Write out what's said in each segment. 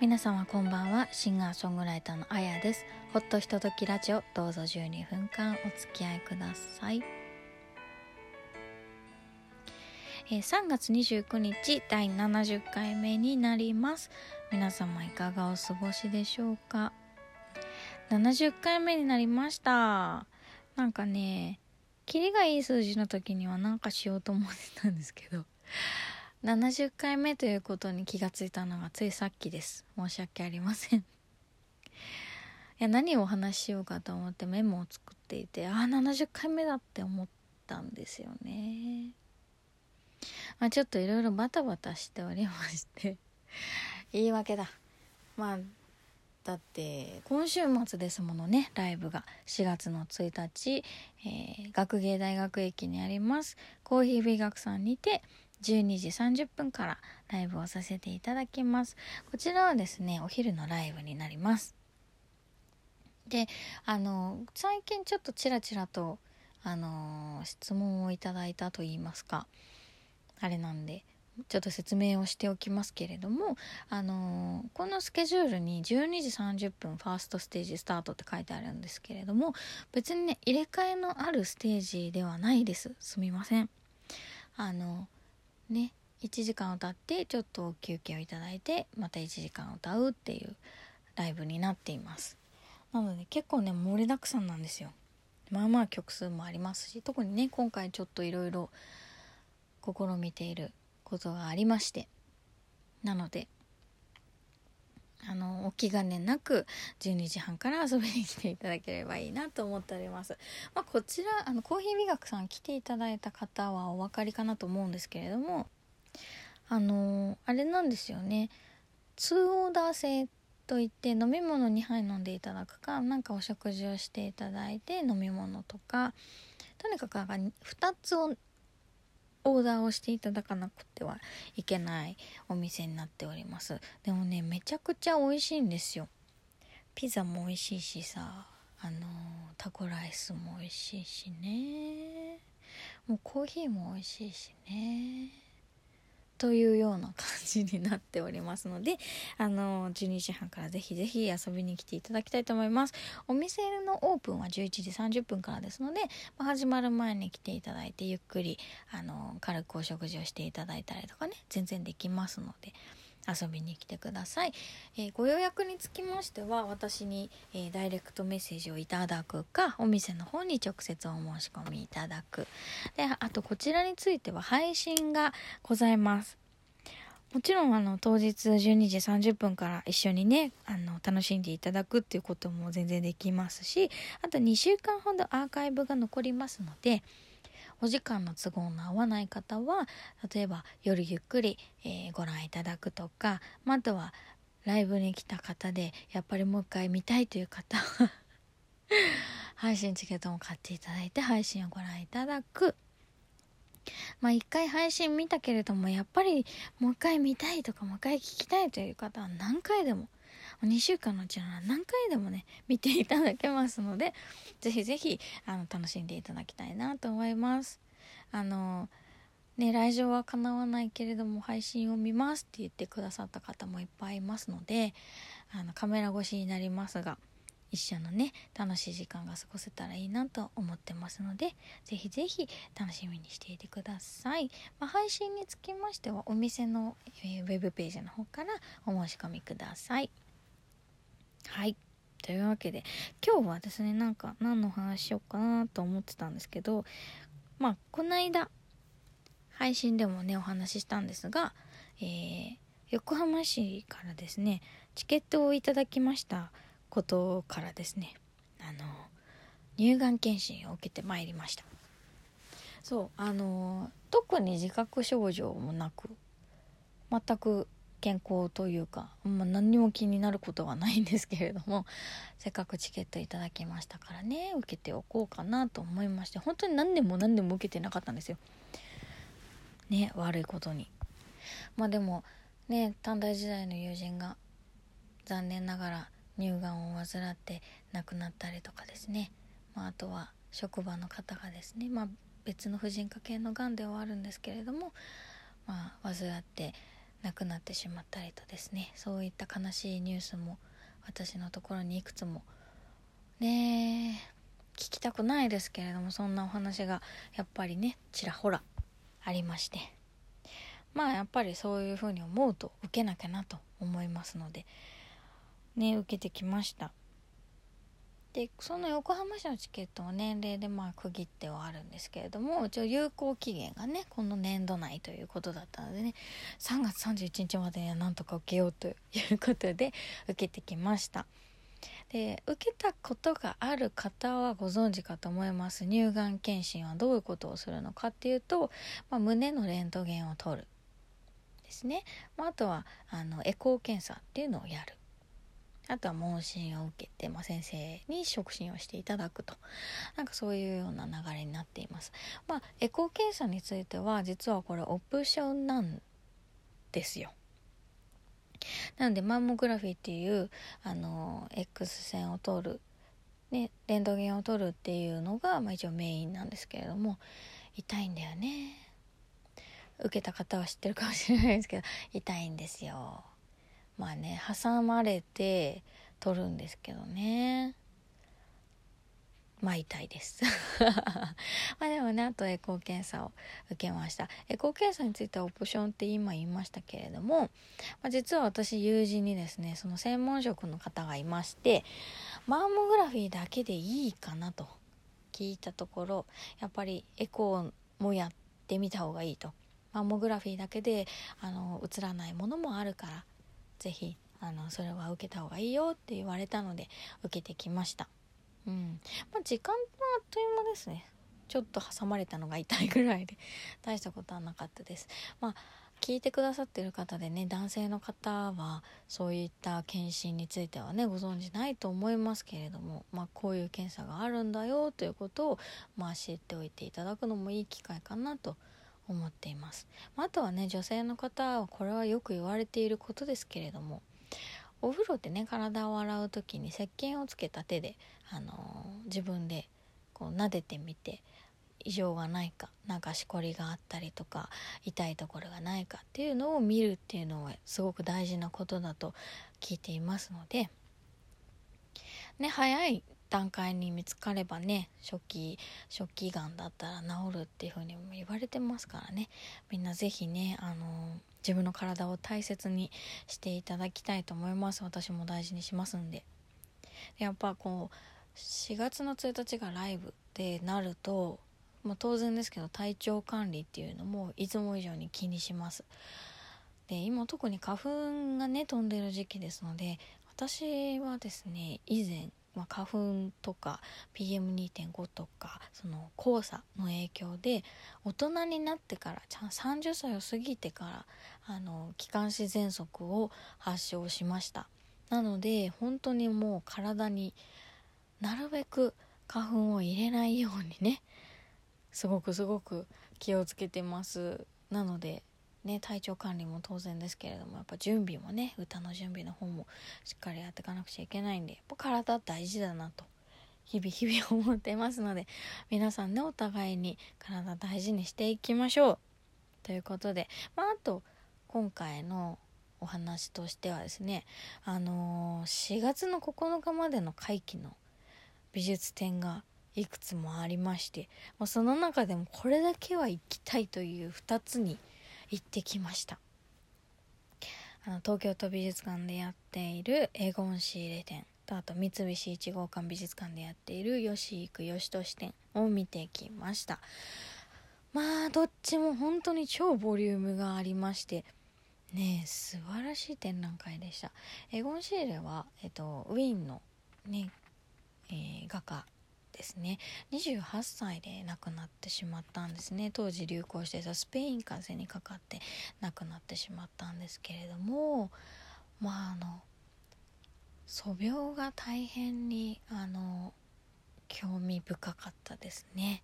皆様こんばんは。シンガーソングライターのあやです。ほっとひとときラジオどうぞ12分間お付き合いください、えー、3月29日第70回目になります。皆様いかがお過ごしでしょうか？70回目になりました。なんかねキリがいい数字の時には何かしようと思ってたんですけど。70回目ということに気がついたのがついさっきです。申し訳ありません。いや何をお話ししようかと思ってメモを作っていてああ70回目だって思ったんですよね。まあちょっといろいろバタバタしておりまして。言い訳だ。まあだって今週末ですものねライブが。4月の1日、えー、学芸大学駅にありますコーヒー美学さんにて12時30分からライブをさせていただきます。こちらはですねお昼のライブになります。であの最近ちょっとちらちらとあの質問をいただいたと言いますか。あれなんでちょっと説明をしておきますけれども、あのこのスケジュールに12時30分ファーストステージスタートって書いてあるんですけれども別にね入れ替えのあるステージではないです。すみません。あのね1時間歌ってちょっと休憩をいただいてまた1時間歌うっていうライブになっています。なので結構ね盛りだくさんなんですよ。まあまあ曲数もありますし特にね今回ちょっといろいろ試みていることがありましてなのであのお気兼ねなく12時半から遊びに来ていただければいいなと思っております、まあ、こちらあのコーヒー美学さん来ていただいた方はお分かりかなと思うんですけれどもあのあれなんですよね。2オーダー制といって飲み物2杯飲んでいただくか何かお食事をしていただいて飲み物とかとにかく2つをオーダーをしていただかなくてはいけないお店になっております。でもねめちゃくちゃ美味しいんですよ。ピザも美味しいしさあのタコライスも美味しいしね。もうコーヒーも美味しいしね。というような感じになっておりますのであの12時半からぜひぜひ遊びに来ていただきたいと思います。お店のオープンは11時30分からですので、まあ、始まる前に来ていただいてゆっくりあの軽くお食事をしていただいたりとかね全然できますので遊びに来てください、えー、ご予約につきましては私に、えー、ダイレクトメッセージをいただくかお店の方に直接お申し込みいただく。であとこちらについては配信がございます。もちろんあの当日12時30分から一緒にねあの楽しんでいただくっていうことも全然できますしあと2週間ほどアーカイブが残りますのでお時間の都合の合わない方は例えば夜ゆっくり、えー、ご覧いただくとか、まあ、とはライブに来た方でやっぱりもう一回見たいという方は 配信チケットも買っていただいて配信をご覧いただく。まあ一回配信見たけれどもやっぱりもう一回見たいとかもう一回聞きたいという方は何回でも2週間のうちなら何回でもね見ていただけますので ぜひぜひあの楽しんでいただきたいなと思います。あのね来場は叶わないけれども配信を見ますって言ってくださった方もいっぱいいますのであのカメラ越しになりますが一緒のね楽しい時間が過ごせたらいいなと思ってますのでぜひぜひ楽しみにしていてください、まあ、配信につきましてはお店の、ウェブページの方からお申し込みください。はい。というわけで今日はですねなんか何の話しようかなと思ってたんですけどまあこの間配信でもねお話ししたんですが、えー、横浜市からですねチケットをいただきましたことからですねあの乳がん検診を受けてまいりました。そうあの特に自覚症状もなく全く健康というか、まあ、何にも気になることはないんですけれども せっかくチケットいただきましたからね受けておこうかなと思いまして本当に何年も何年も受けてなかったんですよ。ね悪いことに。まあでもね短大時代の友人が残念ながら乳がんを患って亡くなったりとかですね、まあ、あとは職場の方がですね、まあ、別の婦人科系のがんではあるんですけれども、まあ、患って亡くなってしまったりとですね。そういった悲しいニュースも私のところにいくつもね聞きたくないですけれどもそんなお話がやっぱりねちらほらありまして。まあやっぱりそういうふうに思うと受けなきゃなと思いますのでね受けてきました。でその横浜市のチケットも年齢でまあ区切ってはあるんですけれども一応有効期限がねこの年度内ということだったのでね3月31日までにはなんとか受けようということで受けてきました。で受けたことがある方はご存知かと思います。乳がん検診はどういうことをするのかっていうと、まあ、胸のレントゲンを取るですね、まあ、あとはあのエコー検査っていうのをやる。あとは問診を受けて、まあ、先生に触診をしていただくとなんかそういうような流れになっています。まあ、エコー検査については実はこれオプションなんですよ。なのでマンモグラフィーっていうあの X 線を取る、ね、レントゲンを取るっていうのが、まあ、一応メインなんですけれども痛いんだよね受けた方は知ってるかもしれないですけど痛いんですよまあね挟まれて取るんですけどね。まあ痛いです。まあでもねあとエコー検査を受けました。エコー検査についてはオプションって今言いましたけれども、まあ、実は私友人にですねその専門職の方がいましてマンモグラフィーだけでいいかなと聞いたところやっぱりエコーもやってみた方がいいと。マンモグラフィーだけであの映らないものもあるから是非あのそれは受けた方がいいよって言われたので受けてきました。うん。まあ時間はあっという間ですね。ちょっと挟まれたのが痛いぐらいで 大したことはなかったです。まあ聞いてくださってる方でね男性の方はそういった検診についてはねご存じないと思いますけれども、まあ、こういう検査があるんだよということを、まあ、知っておいていただくのもいい機会かなと思っています、まあ、とはね女性の方はこれはよく言われていることですけれどもお風呂でね体を洗う時に石鹸をつけた手で、あのー、自分でこう撫でてみて異常がないかなんかしこりがあったりとか痛いところがないかっていうのを見るっていうのはすごく大事なことだと聞いていますので、ね、早い段階に見つかればね初期初期がんだったら治るっていうふうにも言われてますからね。みんな是非ねあの自分の体を大切にしていただきたいと思います。私も大事にしますんで。やっぱこう4月の1日がライブってなると、まあ、当然ですけど体調管理っていうのもいつも以上に気にします。で今特に花粉がね飛んでる時期ですので私はですね以前まあ、花粉とか PM2.5 とかその黄砂の影響で大人になってからちゃん30歳を過ぎてからあの気管支喘息を発症しました。なので本当にもう体になるべく花粉を入れないようにねすごくすごく気をつけてます。なのでね、体調管理も当然ですけれどもやっぱ準備もね歌の準備の方もしっかりやっていかなくちゃいけないんでやっぱ体大事だなと日々日々思ってますので皆さんねお互いに体大事にしていきましょう。ということでまああと今回のお話としてはですねあのー、4月の9日までの会期の美術展がいくつもありまして、まあ、その中でもこれだけは行きたいという2つに行ってきました。あの東京都美術館でやっているエゴン仕入れ展とあと三菱一号館美術館でやっている吉幾吉俊展を見てきました。まあどっちも本当に超ボリュームがありましてね素晴らしい展覧会でした。エゴン・シーレは、えっと、ウィーンのね、えー、画家ですね28歳で亡くなってしまったんですね当時流行していたスペイン風邪にかかって亡くなってしまったんですけれどもまああの素病が大変にあの興味深かったですね。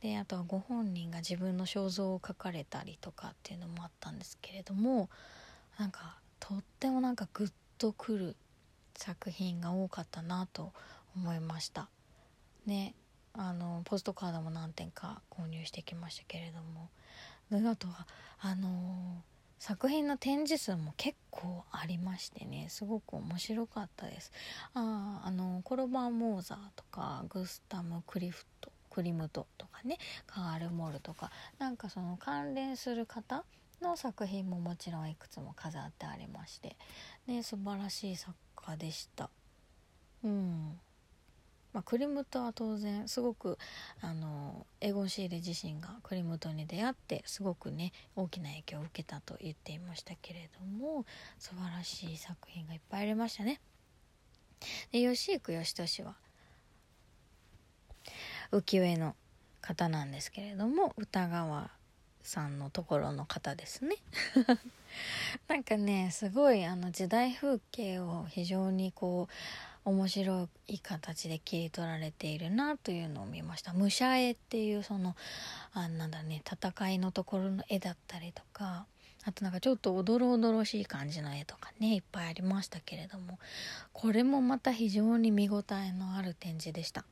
であとはご本人が自分の肖像を描かれたりとかっていうのもあったんですけれどもなんかとってもなんかグッとくる作品が多かったなと思いました。ねあのポストカードも何点か購入してきましたけれども。あとはあの作品の展示数も結構ありましてねすごく面白かったです。ああのコロバン・モーザーとかグスタム・クリフトクリムトとかねカール・モールとかなんかその関連する方の作品ももちろんいくつも飾ってありまして。ね素晴らしい作家でした。うん。まあ、クリムトは当然すごくあのエゴン・シーレ自身がクリムトに出会ってすごくね大きな影響を受けたと言っていましたけれども素晴らしい作品がいっぱいありましたね。で吉幾義俊は浮世絵の方なんですけれども歌川さんのところの方ですね なんかねすごいあの時代風景を非常にこう面白い形で切り取られているなというのを見ました。武者絵っていうそのあなんだね戦いのところの絵だったりとかあとなんかちょっとおどろおどろしい感じの絵とかねいっぱいありましたけれどもこれもまた非常に見応えのある展示でした。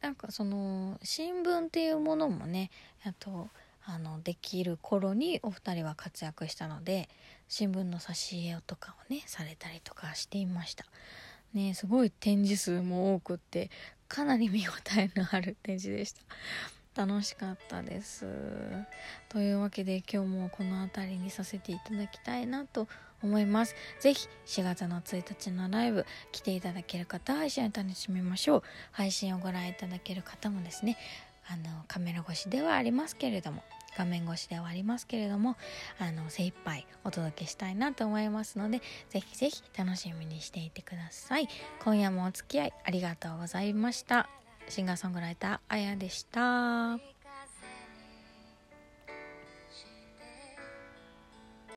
なんかその新聞っていうものもねあとあのできる頃にお二人は活躍したので新聞の挿絵とかをねされたりとかしていました。ねすごい展示数も多くってかなり見応えのある展示でした。楽しかったです。というわけで今日もこの辺りにさせていただきたいなと思います。是非4月の1日のライブ来ていただける方は一緒に楽しみましょう。配信をご覧いただける方もですねあのカメラ越しではありますけれども画面越しではありますけれどもあの精一杯お届けしたいなと思いますのでぜひぜひ楽しみにしていてください。今夜もお付き合いありがとうございました。シンガーソングライターあやでした。